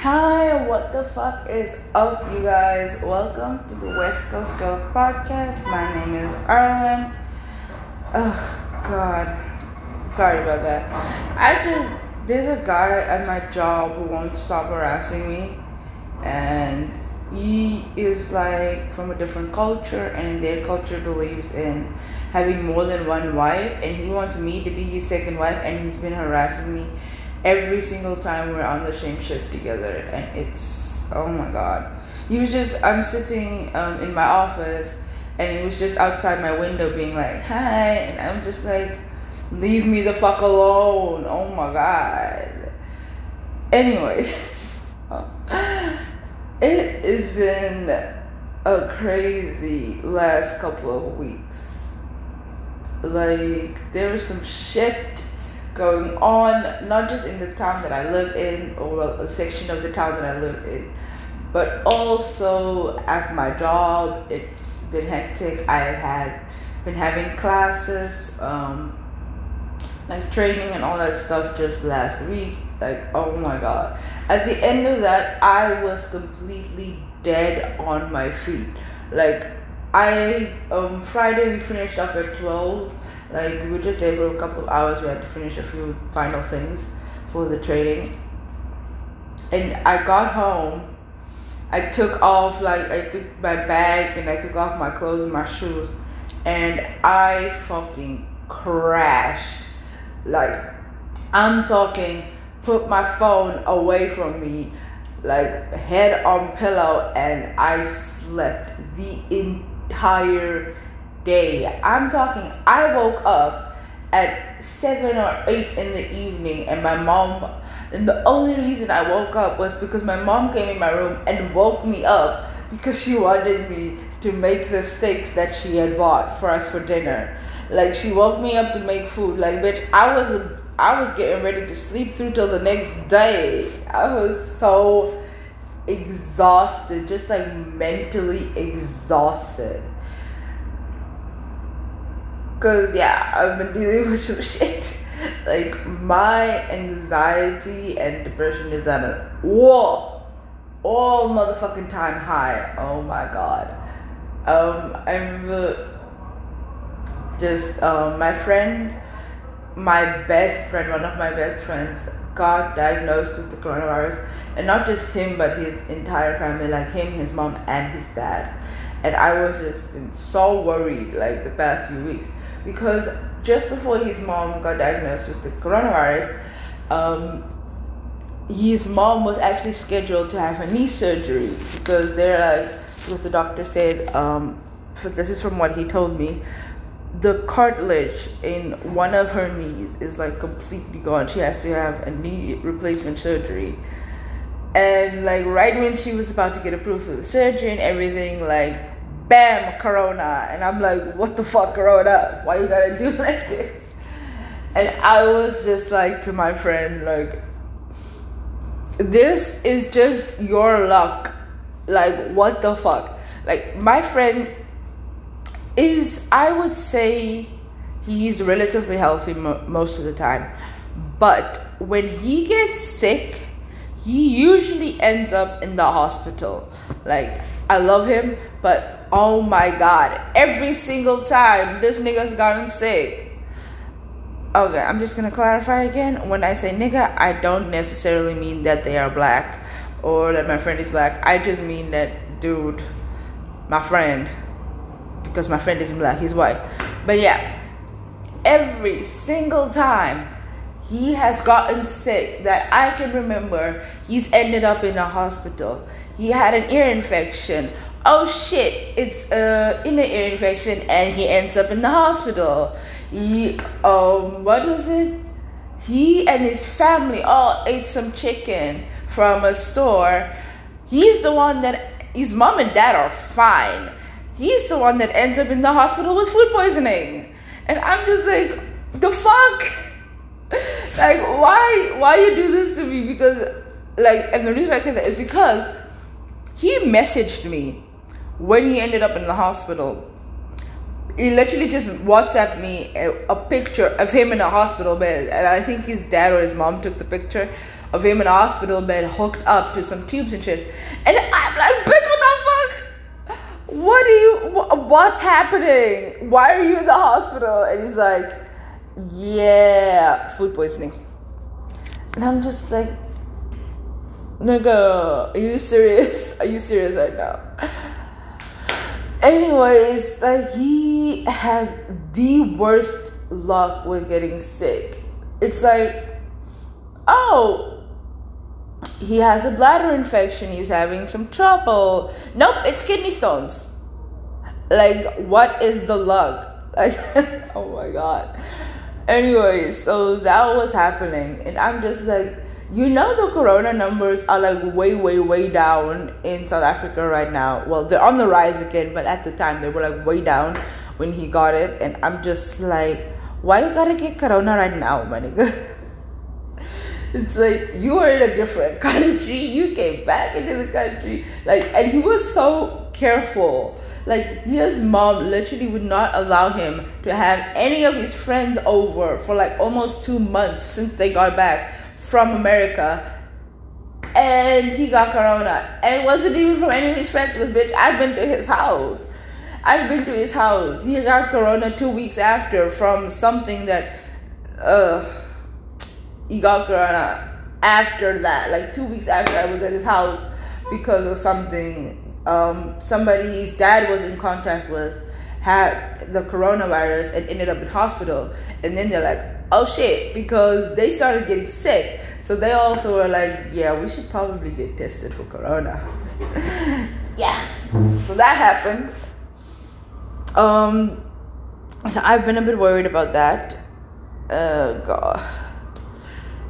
Hi, what the fuck is up, you guys? Welcome to the West Coast Girl podcast. My name is Arlen. Oh, God. Sorry about that. I just, there's a guy at my job who won't stop harassing me, and he is like from a different culture, and their culture believes in having more than one wife, and he wants me to be his second wife, and he's been harassing me every single time we're on the same shift together and it's oh my god. He was just i'm sitting um, in my office and he was just outside my window being like hi and i'm just like leave me the fuck alone. Oh my god. Anyway it has been a crazy last couple of weeks. Like there was some shit going on, not just in the town that I live in or a section of the town that I live in, but also at my job. It's been hectic. I have had been having classes, um, like training and all that stuff just last week. Like, oh my god. At the end of that, I was completely dead on my feet. Like, I, um, Friday we finished up at 12 like we were just there for a couple of hours. We had to finish a few final things for the training. And I got home. I took off like I took my bag and I took off my clothes and my shoes, and I fucking crashed. Like I'm talking, put my phone away from me, like head on pillow, and I slept the entire day. I'm talking, I woke up at 7 or 8 in the evening and my mom, and the only reason I woke up was because my mom came in my room and woke me up because she wanted me to make the steaks that she had bought for us for dinner. Like she woke me up to make food. Like bitch, I was I was getting ready to sleep through till the next day. I was so exhausted, just like mentally exhausted. Cause yeah, I've been dealing with some shit. Like my anxiety and depression is at a whoa, all motherfucking time high. Oh my god. Um, I'm just um, my friend, my best friend, one of my best friends, got diagnosed with the coronavirus, and not just him, but his entire family, like him, his mom, and his dad. And I was just so worried, like the past few weeks because just before his mom got diagnosed with the coronavirus, um, his mom was actually scheduled to have a knee surgery because they're like, because the doctor said, um, so this is from what he told me, the cartilage in one of her knees is like completely gone. She has to have a knee replacement surgery. And like right when she was about to get approved for the surgery and everything, like bam, Corona. And I'm like, what the fuck, Corona? Why you gotta do like this? And I was just like to my friend, like, this is just your luck. Like, what the fuck? Like, my friend is, I would say, he's relatively healthy mo- most of the time. But when he gets sick, he usually ends up in the hospital. Like, I love him, but Oh my god. Every single time this nigga's gotten sick. Okay, I'm just gonna clarify again. When I say nigga, I don't necessarily mean that they are black or that my friend is black. I just mean that dude, my friend, because my friend isn't black, he's white. But yeah, every single time he has gotten sick that I can remember, he's ended up in a hospital. He had an ear infection oh shit, it's a inner ear infection, and he ends up in the hospital. He, um, what was it? He and his family all ate some chicken from a store. He's the one that his mom and dad are fine. He's the one that ends up in the hospital with food poisoning. And I'm just like, the fuck? like, why, why you do this to me? Because, like, and the reason I say that is because he messaged me when he ended up in the hospital, he literally just WhatsApped me a, a, picture of him in a hospital bed, and I think his dad or his mom took the picture of him in a hospital bed hooked up to some tubes and shit. And I'm like, bitch, what the fuck? What do you, what's happening? Why are you in the hospital? And he's like, yeah, food poisoning. And I'm just like, nigga, are you serious? Are you serious right now? Anyways, like he has the worst luck with getting sick. It's like, oh, he has a bladder infection, he's having some trouble. Nope, it's kidney stones. Like, what is the luck? Like, oh my god. Anyways, so that was happening, and I'm just like, you know, the corona numbers are like way, way, way down in South Africa right now. Well, they're on the rise again, but at the time they were like way down when he got it, and I'm just like, why you gotta get corona right now, my nigga? it's like you were in a different country. You came back into the country, like, and he was so careful. Like his mom literally would not allow him to have any of his friends over for like almost two months since they got back from America. And he got corona. And it wasn't even from any of his friends, bitch, I've been to his house. I've been to his house. He got corona two weeks after from something that uh he got corona after that, like two weeks after I was at his house because of something. Um, somebody his dad was in contact with had the coronavirus and ended up in hospital. And then they're like oh shit because they started getting sick. So they also were like yeah we should probably get tested for corona. Yeah. So that happened. Um so i've been a bit worried about that. Uh god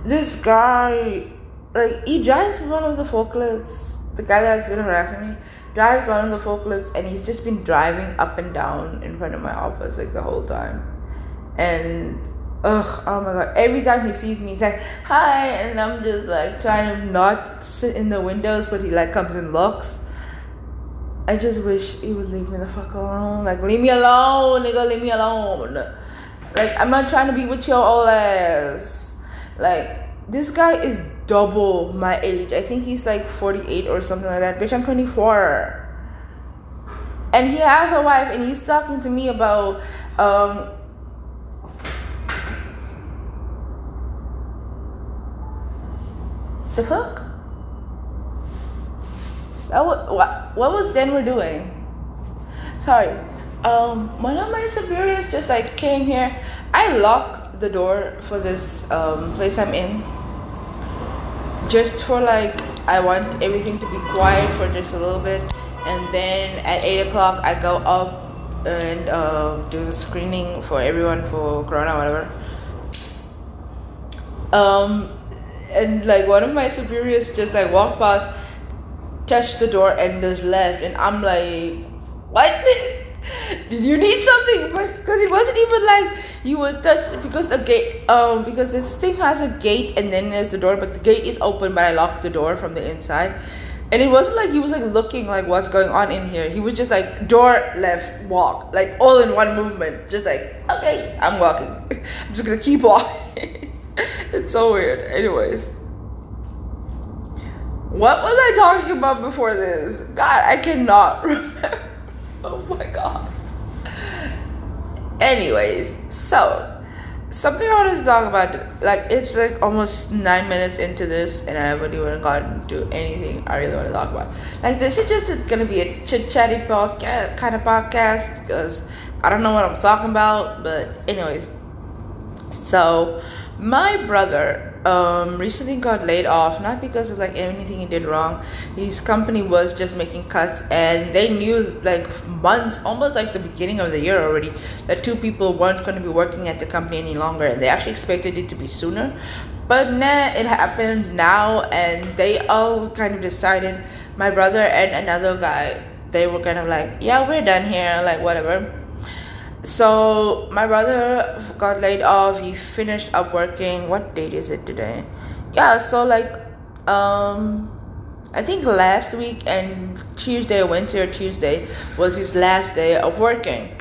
this guy like he drives one of the forklifts the guy that's been harassing me drives one of the forklifts and he's just been driving up and down in front of my office like the whole time. And ugh, oh my god, every time he sees me, he's like, hi, and I'm just like trying to not sit in the windows, but he like comes and looks. I just wish he would leave me the fuck alone. Like, leave me alone, nigga, leave me alone. Like, I'm not trying to be with your old ass. Like, this guy is double my age. I think he's like 48 or something like that. Bitch, I'm 24. And he has a wife and he's talking to me about um the fuck? That what, what what was Denver doing? Sorry. Um one of my superiors just like came here. I locked the door for this um place I'm in just for like I want everything to be quiet for just a little bit, and then at eight o'clock I go up and uh, do the screening for everyone for Corona, whatever. Um, and like one of my superiors just like walked past, touched the door, and just left, and I'm like, what? did you need something? But because it wasn't even like you would touched because the gate um because this thing has a gate and then there's the door, but the gate is open, but I locked the door from the inside. And it wasn't like he was like looking like what's going on in here. He was just like door left walk like all in one movement. Just like okay, I'm walking. I'm just gonna keep walking. it's so weird. Anyways, what was I talking about before this? God, I cannot remember. Oh my god. Anyways, so something I wanted to talk about, like it's like almost nine minutes into this, and I haven't even gotten to anything I really want to talk about. Like this is just gonna be a chit chatty podcast kind of podcast because I don't know what I'm talking about. But anyways, so my brother um, recently got laid off, not because of like anything he did wrong. His company was just making cuts, and they knew like months, almost like the beginning of the year already, that two people weren't going to be working at the company any longer, and they actually expected it to be sooner. But nah, it happened now, and they all kind of decided. My brother and another guy, they were kind of like, yeah, we're done here, like whatever so my brother got laid off. He finished up working. What date is it today? Yeah so like um i think last week and tuesday wednesday or tuesday was his last day of working.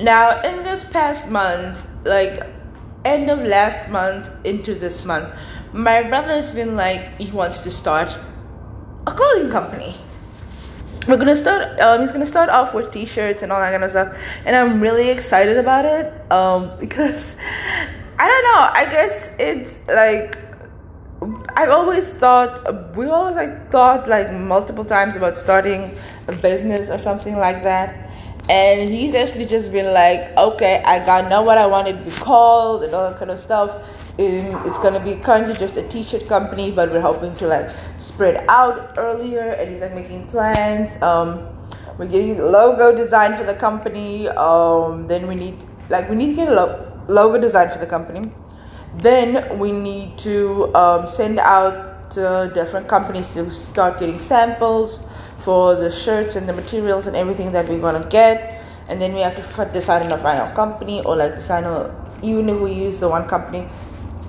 Now in this past month like end of last month into this month my brother's been like he wants to start a clothing company we're gonna start um, he's gonna start off with t-shirts and all that kind of stuff and i'm really excited about it um, because i don't know i guess it's like I've always thought we always like thought like multiple times about starting a business or something like that. And he's actually just been like, okay, I got know what I want it to be called and all that kind of stuff. Um, it's gonna be currently just a t-shirt company, but we're hoping to like spread out earlier. And he's like making plans. Um, we're getting logo design for the company. Um, then we need like we need to get a lo- logo design for the company then we need to um, send out to different companies to start getting samples for the shirts and the materials and everything that we're gonna get. And then we have to decide on a final company or like decide on, even if we use the one company,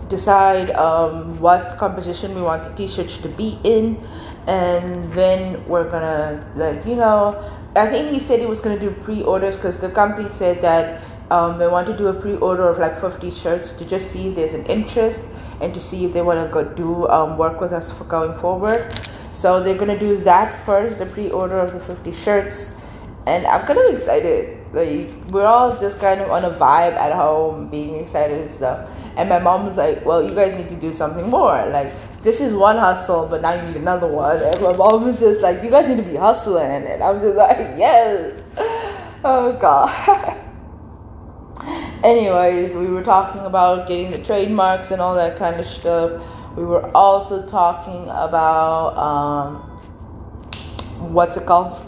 decide um, what composition we want the t-shirts to be in and then we're gonna like you know i think he said he was gonna do pre-orders because the company said that um, they want to do a pre-order of like 50 shirts to just see if there's an interest and to see if they want to go do um, work with us for going forward. So they're gonna do that first, the pre-order of the 50 shirts, and I'm kind of excited. Like we're all just kind of on a vibe at home, being excited and stuff. And my mom was like, "Well, you guys need to do something more. Like this is one hustle, but now you need another one." And my mom was just like, "You guys need to be hustling," and I'm just like, "Yes." Oh God. Anyways, we were talking about getting the trademarks and all that kind of stuff. We were also talking about um, what's it called?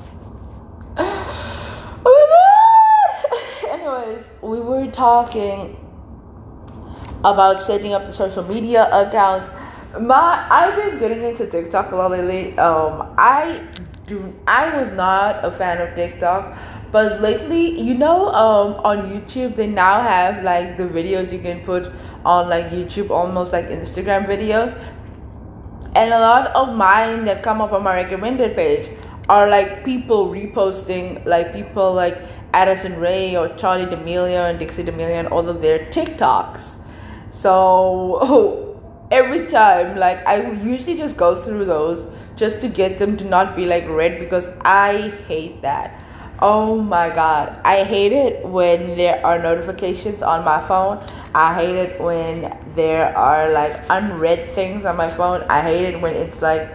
oh my god! Anyways, we were talking about setting up the social media accounts. My I've been getting into TikTok a lot lately. Um, I do I was not a fan of TikTok, but lately, you know, um, on YouTube they now have like the videos you can put on like YouTube, almost like Instagram videos. And a lot of mine that come up on my recommended page are like people reposting, like people like Addison Rae or Charli D'Amelio and Dixie D'Amelio and all of their TikToks. So every time, like I usually just go through those just to get them to not be like red because I hate that. Oh my god. I hate it when there are notifications on my phone. I hate it when there are like unread things on my phone. I hate it when it's like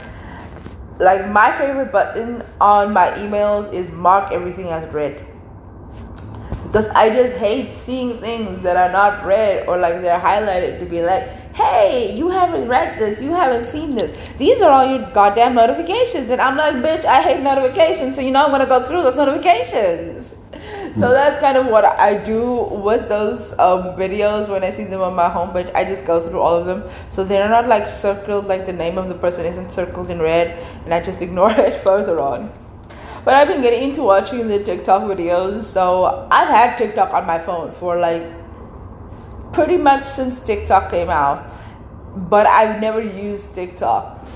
like my favorite button on my emails is mark everything as read. Because I just hate seeing things that are not read or like they're highlighted to be like, hey, you haven't read this, you haven't seen this. These are all your goddamn notifications. And I'm like, bitch, I hate notifications. So you know I'm gonna go through those notifications. So that's kind of what I do with those um, videos when I see them on my homepage. I just go through all of them. So they're not like circled, like the name of the person isn't circled in red, and I just ignore it further on. But I've been getting into watching the TikTok videos. So I've had TikTok on my phone for like pretty much since TikTok came out, but I've never used TikTok.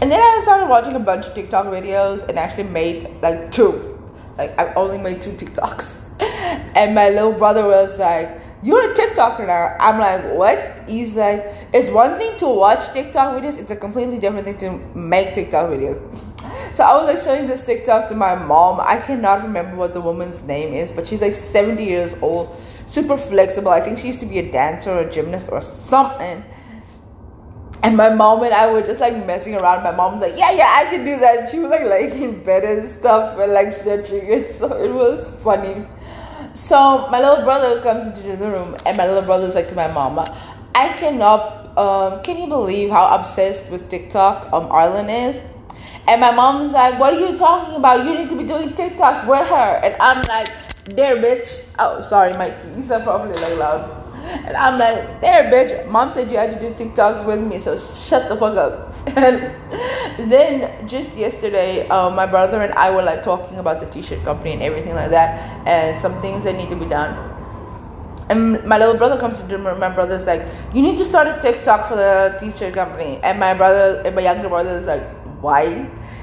And then I started watching a bunch of TikTok videos and actually made like two. Like I've only made two TikToks. And my little brother was like, You're a TikToker now. I'm like, What? He's like, It's one thing to watch TikTok videos, it's a completely different thing to make TikTok videos. So I was like showing this TikTok to my mom. I cannot remember what the woman's name is, but she's like 70 years old super flexible. I think she used to be a dancer or a gymnast or something. And my mom and I were just like messing around. My mom's like, "Yeah, yeah, I can do that." And she was like laying in bed and stuff and like stretching it. So it was funny. So my little brother comes into the room, and my little brother's like to my mama, "I cannot. Um, can you believe how obsessed with TikTok um Arlen is?" And my mom's like, "What are you talking about? You need to be doing TikToks with her." And I'm like there, bitch. Oh, sorry, my keys are probably like loud. And I'm like, there, bitch. Mom said you had to do TikToks with me, so shut the fuck up. And then just yesterday, um, my brother and I were like talking about the t-shirt company and everything like that, and some things that need to be done. And my little brother comes to dinner. my brother's like, you need to start a TikTok for the t-shirt company. And my brother, and my younger brother is like, why?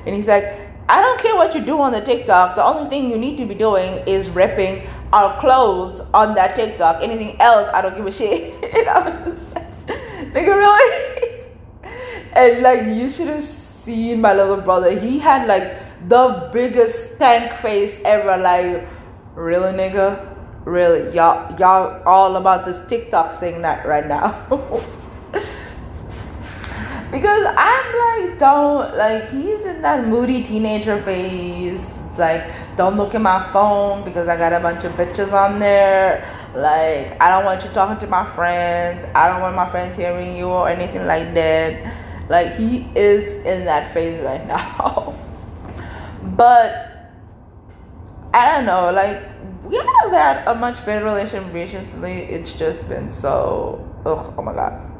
And he's like, I don't care what you do on the TikTok. The only thing you need to be doing is ripping our clothes on that TikTok. Anything else, I don't give a shit. and I was just like, Like really? and like you should have seen my little brother. He had like the biggest stank face ever. Like, really, nigga? Really? Y'all, y'all all about this TikTok thing right now. because I'm like, don't like he's in that moody teenager phase. Like, don't look at my phone because I got a bunch of bitches on there. Like, I don't want you talking to my friends. I don't want my friends hearing you or anything like that. Like, he is in that phase right now. but I don't know, like we have had a much better relationship recently. It's just been so ugh, oh my god.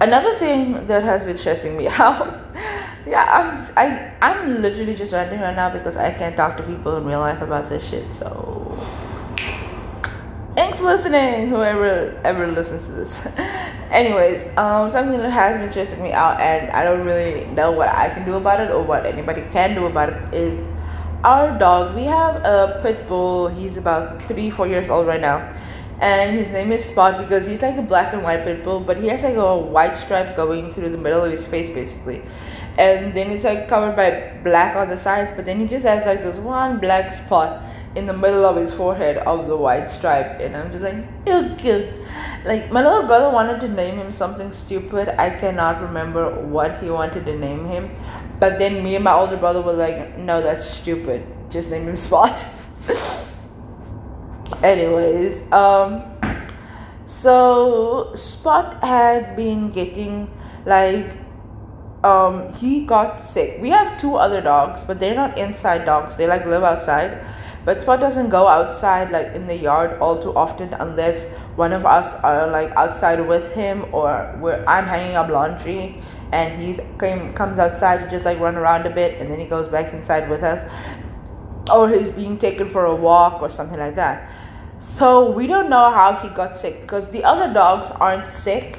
Another thing that has been stressing me out. yeah, I'm I I'm literally just ranting right now because I can't talk to people in real life about this shit. So thanks for listening, whoever ever listens to this. Anyways, um, something that has been stressing me out, and I don't really know what I can do about it or what anybody can do about it is our dog. We have a pit bull. He's about three, four years old right now and his name is Spot because he's like a black and white pit bull, but he has like a white stripe going through the middle of his face basically. And then it's like covered by black on the sides, but then he just has like this one black spot in the middle of his forehead of the white stripe. And I'm just like, ew. Like, my little brother wanted to name him something stupid. I cannot remember what he wanted to name him. But then me and my older brother were like, no, that's stupid. Just name him Spot. anyways um so spot had been getting like um he got sick. We have two other dogs but they're not inside dogs. They like live outside. But spot doesn't go outside like in the yard all too often unless one of us are like outside with him or where i'm hanging up laundry and he's came comes outside to just like run around a bit and then he goes back inside with us or he's being taken for a walk or something like that so we don't know how he got sick because the other dogs aren't sick,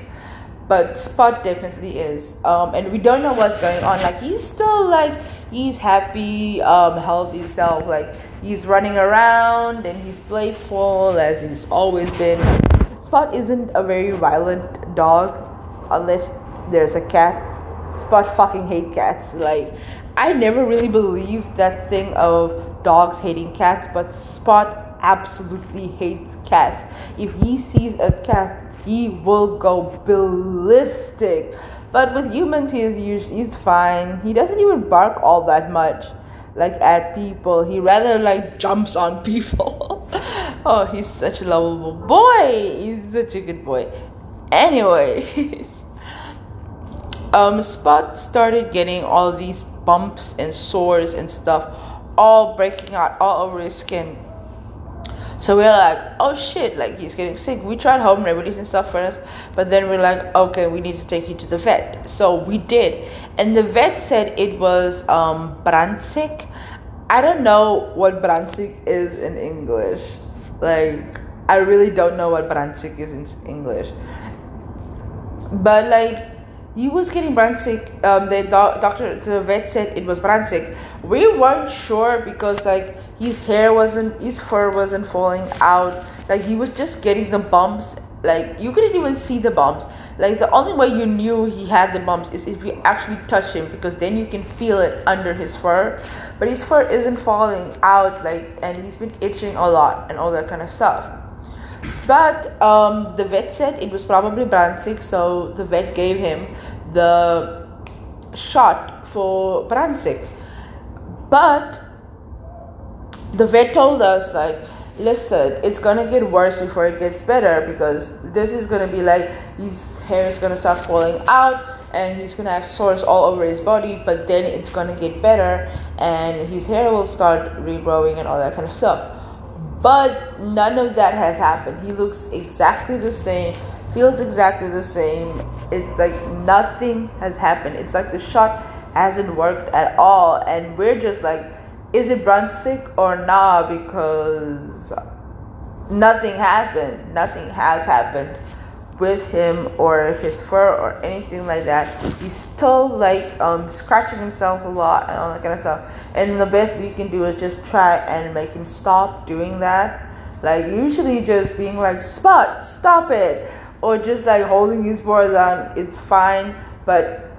but Spot definitely is. Um, and we don't know what's going on. Like he's still like he's happy, um, healthy self. Like he's running around and he's playful as he's always been. Spot isn't a very violent dog unless there's a cat. Spot fucking hate cats. Like I never really believed that thing of dogs hating cats, but Spot absolutely hates cats. If he sees a cat, he will go ballistic. But with humans, he is usually he's fine. He doesn't even bark all that much, like at people. He rather like jumps on people. oh, he's such a lovable boy. He's such a good boy. Anyways, um, Spot started getting all these bumps and sores and stuff, all breaking out all over his skin so we are like, oh shit, like he's getting sick. We tried home remedies and stuff first, but then we're like, okay, we need to take you to the vet. So we did, and the vet said it was um, brandsiek. I don't know what brandsiek is in English. Like, I really don't know what brandsiek is in English. But like, he was getting brandsiek. Um, the do- doctor, the vet said it was brandsiek. We weren't sure because like his hair wasn't, his fur wasn't falling out. Like he was just getting the bumps. Like you couldn't even see the bumps. Like the only way you knew he had the bumps is if you actually touch him because then you can feel it under his fur. But his fur isn't falling out. Like and he's been itching a lot and all that kind of stuff. But um, the vet said it was probably brandsiek, so the vet gave him the shot for brandsiek. But the vet told us, like, listen, it's gonna get worse before it gets better because this is gonna be like his hair is gonna start falling out and he's gonna have sores all over his body, but then it's gonna get better and his hair will start regrowing and all that kind of stuff. But none of that has happened. He looks exactly the same, feels exactly the same. It's like nothing has happened. It's like the shot hasn't worked at all. And we're just like, is it brandsiek or nah? Because nothing happened. Nothing has happened with him or his fur or anything like that. He's still like um, scratching himself a lot and all that kind of stuff. And the best we can do is just try and make him stop doing that. Like usually just being like, Spot, stop it. or just like holding his paws down, it's fine. But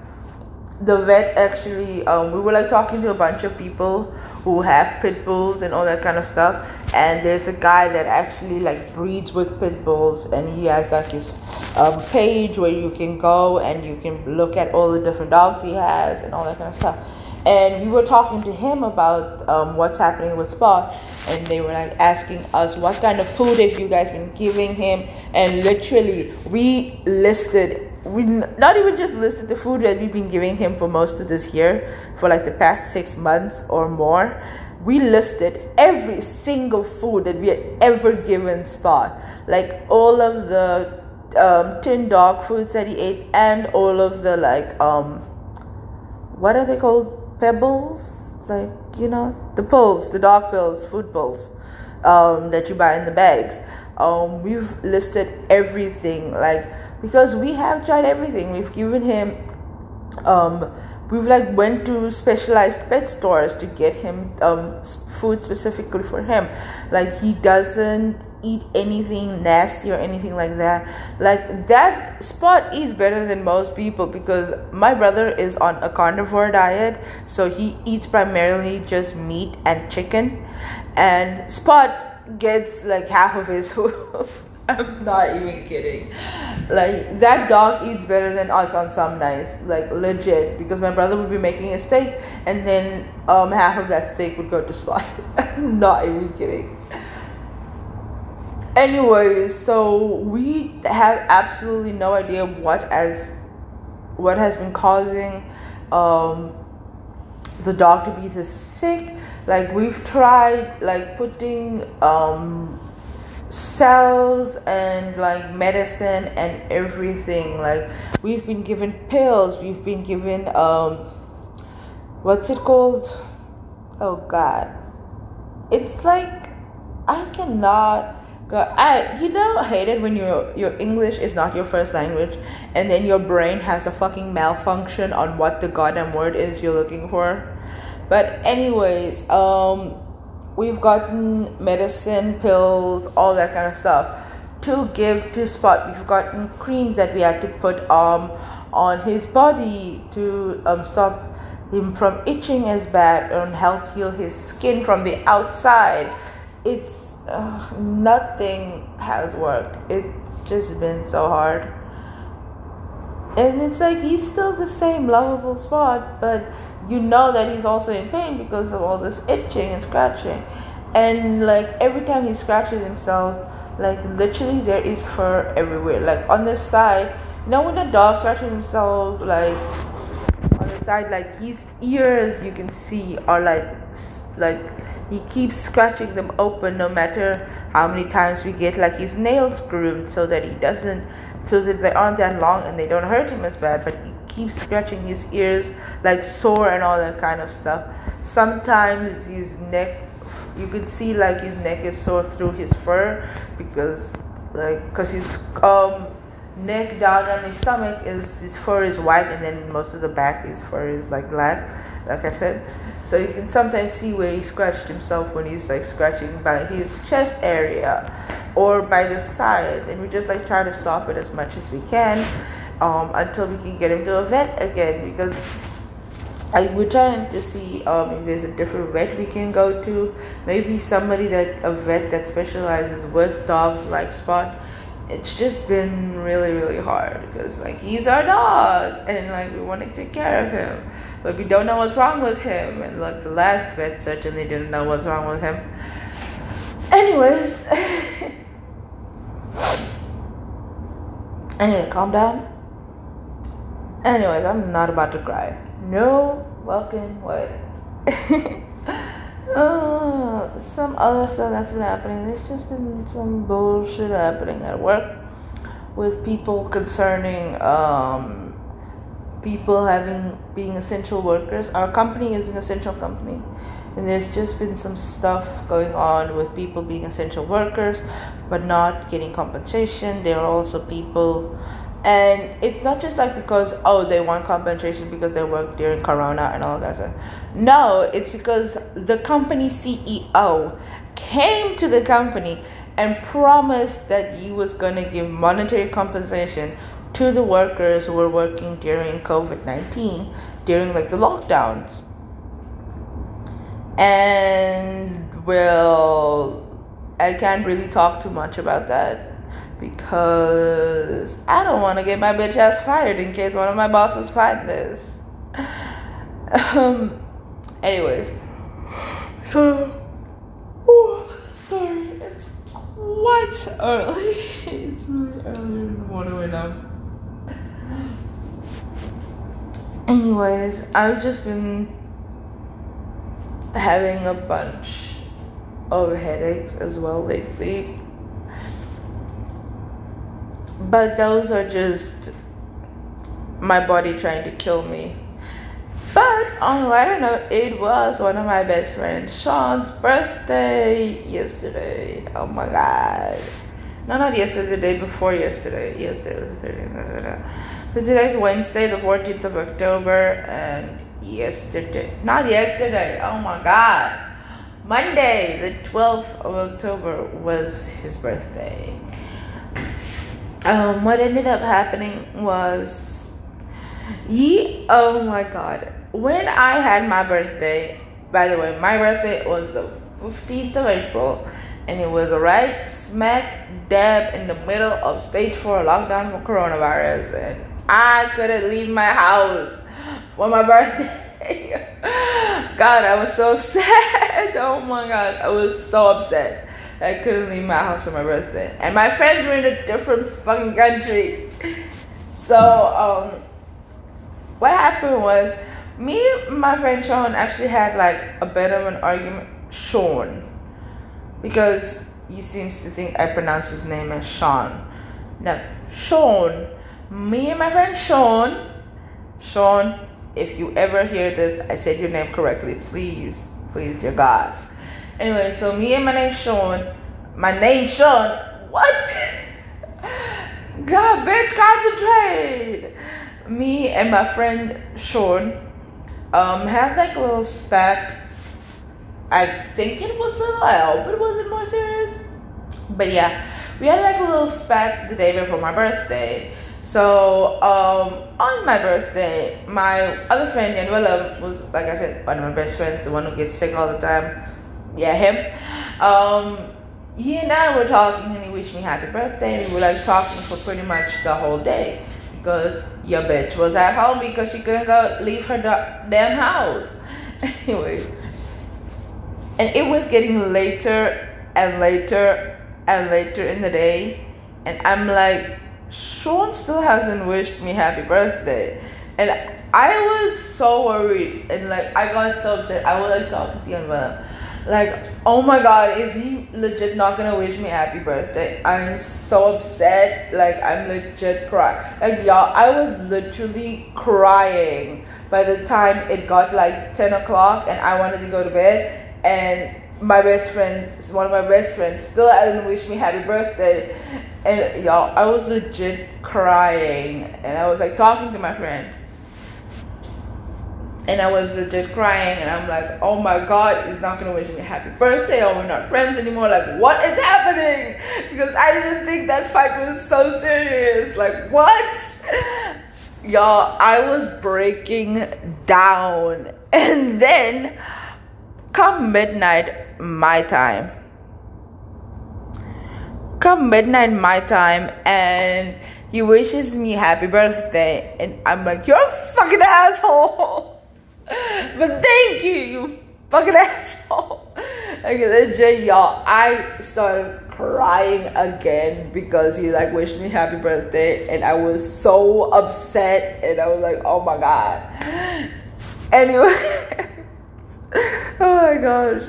the vet actually, um, we were like talking to a bunch of people who have pit bulls and all that kind of stuff. And there's a guy that actually like breeds with pit bulls, and he has like his um, page where you can go and you can look at all the different dogs he has and all that kind of stuff and we were talking to him about um, what's happening with Spot, and they were like asking us what kind of food have you guys been giving him, and literally we listed, we not even just listed the food that we've been giving him for most of this year, for like the past six months or more. We listed every single food that we had ever given Spot, like all of the um, tin dog foods that he ate, and all of the like um, what are they called? Pebbles, like you know, the pills, the dog pills, food pills um, that you buy in the bags. Um, we've listed everything, like because we have tried everything. We've given him, um, we've like went to specialized pet stores to get him um, food specifically for him. Like he doesn't eat anything nasty or anything like that. Like that spot is better than most people because my brother is on a carnivore diet, so he eats primarily just meat and chicken, and Spot gets like half of his food. I'm not even kidding. Like that dog eats better than us on some nights, like legit. Because my brother would be making a steak, and then um half of that steak would go to Spot. I'm not even kidding Anyway, so we have absolutely no idea what as what has been causing um, the dog to be so sick like we've tried like putting um, cells and like medicine and everything. Like we've been given pills we've been given um what's it called? Oh god. It's like i cannot God, I you know hate it when your your English is not your first language and then your brain has a fucking malfunction on what the goddamn word is you're looking for. But anyways, um we've gotten medicine, pills, all that kind of stuff to give to Spot. We've gotten creams that we had to put um on his body to um stop him from itching as bad and help heal his skin from the outside. It's uh, nothing has worked. It's just been so hard. And it's like he's still the same lovable spot, but you know that he's also in pain because of all this itching and scratching. And like every time he scratches himself, like literally there is fur everywhere. Like on the side, you know when a dog scratches himself, like on the side, like his ears you can see are like like he keeps scratching them open no matter how many times we get like his nails groomed so that he doesn't so that they aren't that long and they don't hurt him as bad but he keeps scratching his ears like sore and all that kind of stuff. Sometimes his neck you could see like his neck is sore through his fur because like because his um neck down on his stomach is his fur is white and then most of the back his fur is like black like I said. So you can sometimes see where he scratched himself when he's like scratching by his chest area or by the sides, and we just like try to stop it as much as we can um, until we can get him to a vet again because. I, we're trying to see um, if there's a different vet we can go to. Maybe somebody that a vet that specializes with dogs like Spot it's just been really really hard because like he's our dog and like we want to take care of him but we don't know what's wrong with him and like the last vet certainly didn't know what's wrong with him anyways i need to calm down anyways i'm not about to cry no fucking way uh, some other stuff that's been happening. There's just been some bullshit happening at work with people concerning um, people having being essential workers. Our company is an essential company, and there's just been some stuff going on with people being essential workers but not getting compensation. There are also people and it's not just like because oh they want compensation because they work during corona and all that stuff no it's because the company ceo came to the company and promised that he was going to give monetary compensation to the workers who were working during COVID 19, during like the lockdowns. And well, I can't really talk too much about that because I don't want to get my bitch ass fired in case one of my bosses find this. um, anyways. oh, sorry, it's quite early. it's really early in the morning right now. Anyways, I've just been having a bunch of headaches as well lately. But those are just my body trying to kill me. But on a lighter note, it was one of my best friends, Sean's birthday yesterday. Oh my god. No, not yesterday, the day before yesterday. Yesterday was the 13th. But today's Wednesday, the 14th of October, and yesterday, not yesterday, oh my god. Monday, the 12th of October, was his birthday. Um, what ended up happening was, ye, oh my god, when I had my birthday, by the way, my birthday was the 15th of April, and it was right smack dab in the middle of stage four lockdown for coronavirus, and I couldn't leave my house for my birthday. God, I was so upset. oh my God, I was so upset. I couldn't leave my house for my birthday, and my friends were in a different fucking country. So, um, what happened was me and my friend Sean actually had like a bit of an argument. Sean, because he seems to think I pronounce his name as Sean. No, Sean. Me and my friend Sean. Sean, if you ever hear this, I said your name correctly. Please, please, dear God. Anyway, so me and my name Sean. My name Sean. What? God, bitch, concentrate. Me and my friend Sean um, had like a little spat. I think it was little. I hope it wasn't more serious. But yeah, we had like a little spat the day before my birthday. So um, on my birthday, my other friend Willem was, like I said, one of my best friends, the one who gets sick all the time. Yeah, him. Um, he and I were talking, and he wished me happy birthday. We were like talking for pretty much the whole day because your bitch was at home because she couldn't go leave her damn house. Anyways, and it was getting later and later and later in the day, and I'm like, Sean still hasn't wished me happy birthday, and I was so worried and like I got so upset. I was like talking to him about like, oh my god, is he legit not gonna wish me happy birthday? I'm so upset. Like, I'm legit crying. Like, y'all, I was literally crying by the time it got like 10 o'clock and I wanted to go to bed. And my best friend, one of my best friends, still hasn't wished me happy birthday. And y'all, I was legit crying. And I was like talking to my friend and I was legit crying, and I'm like, oh my god, he's not gonna wish me a happy birthday, or we're not friends anymore. Like, what is happening? Because I didn't think that fight was so serious. Like, what? Y'all, I was breaking down, and then come midnight, my time. Come midnight, my time, and he wishes me happy birthday, and I'm like, you're a fucking asshole. but thank you, you fucking asshole. Okay, legit, y'all. I started crying again because he like wished me happy birthday, and I was so upset, and I was like, oh my god. Anyway, oh my gosh.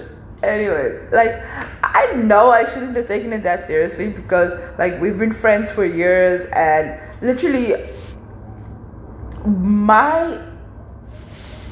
Anyways, like I know I shouldn't have taken it that seriously because like we've been friends for years, and literally my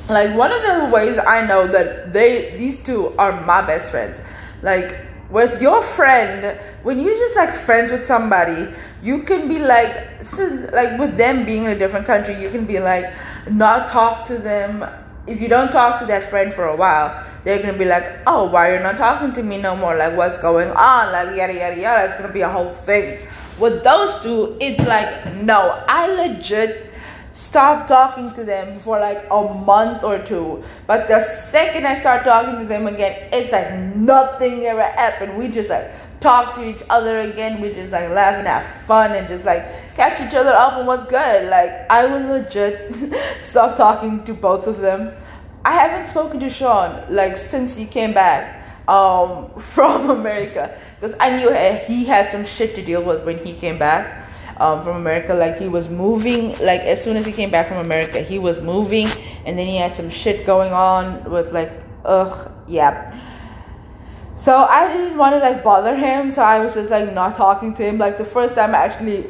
like one of the ways I know that they these two are my best friends. Like with your friend, when you're just like friends with somebody, you can be like since like with them being in a different country, you can be like not talk to them if you don't talk to that friend for a while, they're gonna be like, oh, why you're not talking to me no more? Like, what's going on? Like, yada yada yada. It's gonna be a whole thing. With those two, it's like, no, I legit stop talking to them for like a month or two. But the second I start talking to them again, it's like nothing ever happened. We just like talk to each other again. We just like laugh and have fun and just like catch each other up and what's good. Like I would legit stop talking to both of them. I haven't spoken to Sean like since he came back um, from America because I knew he had some shit to deal with when he came back um, from America. Like he was moving, like as soon as he came back from America, he was moving, and then he had some shit going on with like, ugh, yeah. So I didn't want to like bother him, so I was just like not talking to him. Like the first time I actually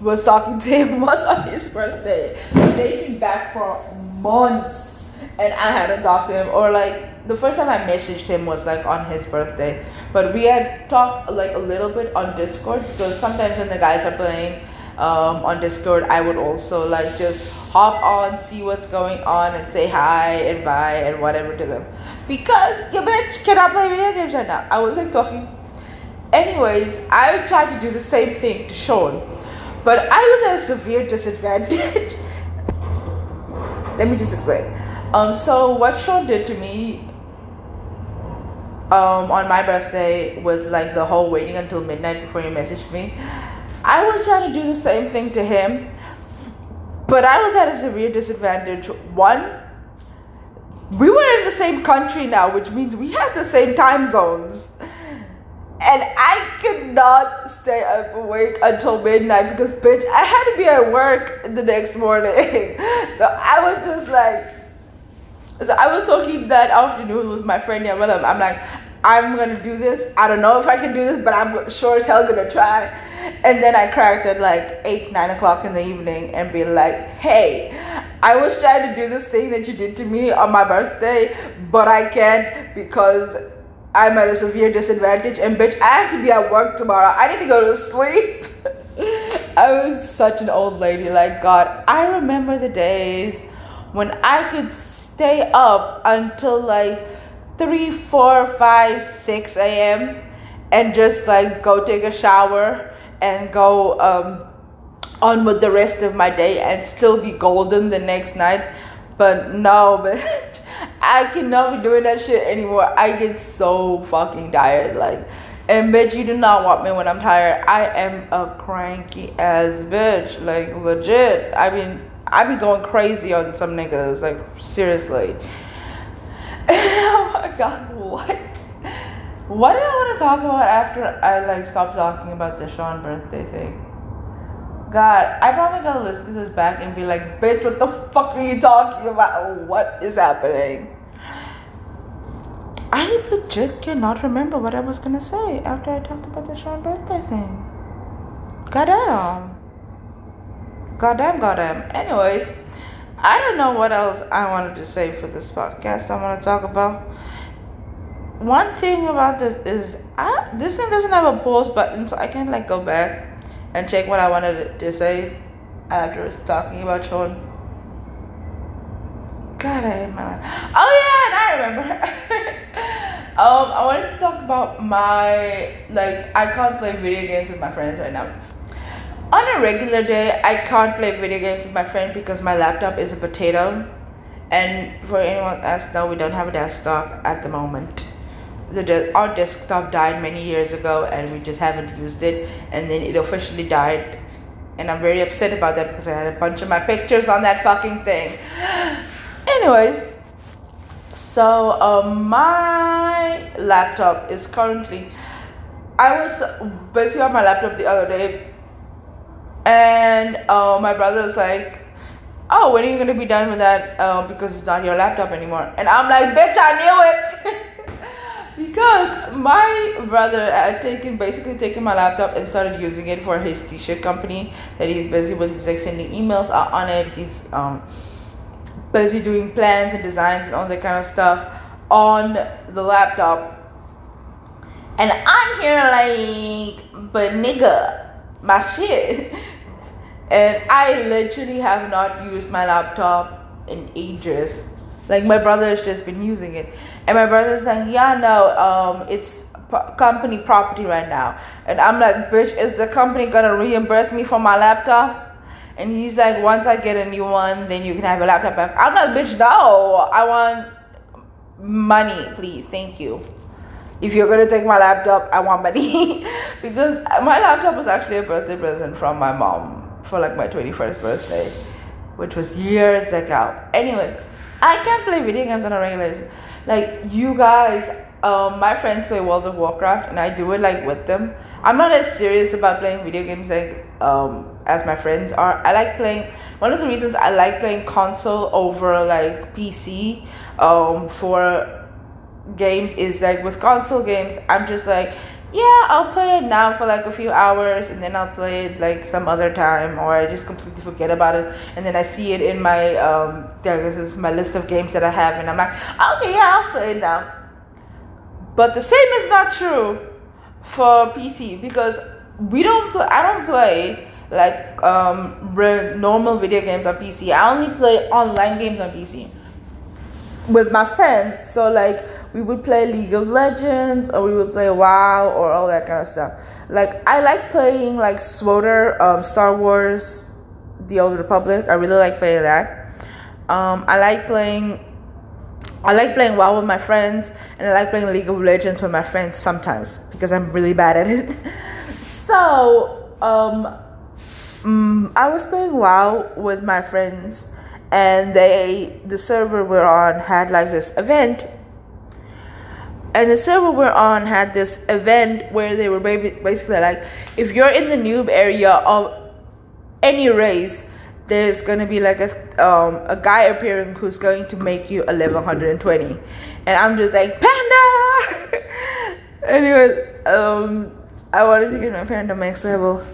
was talking to him was on his birthday. They came back for months, and I hadn't talked to him, or like the first time I messaged him was like on his birthday, but we had talked like a little bit on Discord because sometimes when the guys are playing, um, on Discord, I would also like just hop on, see what's going on, and say hi and bye and whatever to them. Because your bitch cannot play video games right now. I was like talking. Anyways, I tried to do the same thing to Sean, but I was at a severe disadvantage. Let me just explain. Um, so what Sean did to me um, on my birthday was like the whole waiting until midnight before you messaged me I was trying to do the same thing to him, but I was at a severe disadvantage. One, we were in the same country now, which means we had the same time zones. And I could not stay up awake until midnight because, bitch, I had to be at work the next morning. so I was just like, so I was talking that afternoon with my friend Yamala. I'm like, I'm gonna do this. I don't know if I can do this, but I'm sure as hell gonna try. And then I cracked at like eight, nine o'clock in the evening and be like, hey, I was trying to do this thing that you did to me on my birthday, but I can't because I'm at a severe disadvantage. And bitch, I have to be at work tomorrow. I need to go to sleep. I was such an old lady. Like, God, I remember the days when I could stay up until like 3, 4, 5, 6 a.m. and just like go take a shower and go um, on with the rest of my day and still be golden the next night. But no, bitch, I cannot be doing that shit anymore. I get so fucking tired. Like, and bitch, you do not want me when I'm tired. I am a cranky ass bitch. Like, legit. I mean, I be going crazy on some niggas. Like, seriously. Oh my god, what? What did I want to talk about after I like stopped talking about the Sean birthday thing? God, I probably gotta listen to this back and be like, bitch, what the fuck are you talking about? What is happening? I legit cannot remember what I was gonna say after I talked about the Sean birthday thing. Goddamn. Goddamn, goddamn. Anyways, I don't know what else I wanted to say for this podcast. I want to talk about one thing about this is I, this thing doesn't have a pause button, so I can like go back and check what I wanted to say after talking about Sean. God, I hate my life. Oh yeah, and I remember. um, I wanted to talk about my like I can't play video games with my friends right now on a regular day, I can't play video games with my friend because my laptop is a potato. And for anyone else, no, we don't have a desktop at the moment. The our desktop died many years ago, and we just haven't used it. And then it officially died, and I'm very upset about that because I had a bunch of my pictures on that fucking thing. Anyways, so um, my laptop is currently. I was busy on my laptop the other day and uh, my brother was like, "Oh, when are you gonna be done with that? Uh, because it's not your laptop anymore." And I'm like, "Bitch, I knew it." because my brother had taken basically taken my laptop and started using it for his t-shirt company that he's busy with. He's like sending emails out on it. He's um, busy doing plans and designs and all that kind of stuff on the laptop. And I'm here like, but nigga, my shit. And I literally have not used my laptop in ages. Like my brother has just been using it, and my brother's saying, "Yeah, no, um, it's p- company property right now," and I'm like, "Bitch, is the company gonna reimburse me for my laptop?" And he's like, "Once I get a new one, then you can have a laptop back." I'm like, "Bitch, no, I want money, please, thank you." If you're gonna take my laptop, I want money because my laptop was actually a birthday present from my mom for like my 21st birthday, which was years ago. Anyways, I can't play video games on a regular basis. Like you guys, um, my friends play World of Warcraft, and I do it like with them. I'm not as serious about playing video games like um, as my friends are. I like playing. One of the reasons I like playing console over like PC um, for games is like with console games, I'm just like, yeah, I'll play it now for like a few hours and then I'll play it like some other time or I just completely forget about it and then I see it in my um this is my list of games that I have and I'm like, okay, yeah, I'll play it now. But the same is not true for PC because we don't play I don't play like um normal video games on PC. I only play online games on PC with my friends. So like we would play League of Legends or we would play WoW or all that kind of stuff. Like I like playing like SWTOR, um, Star Wars, The Old Republic. I really like playing that. Um, I like playing. I like playing WoW with my friends, and I like playing League of Legends with my friends sometimes because I'm really bad at it. so, um, mm, I was playing WoW with my friends, and they the server we're on had like this event and the server we're on had this event where they were basically like if you're in the noob area of any race there's gonna be like a um, a guy appearing who's going to make you a level 120 and i'm just like panda! Anyway um i wanted to get my panda max level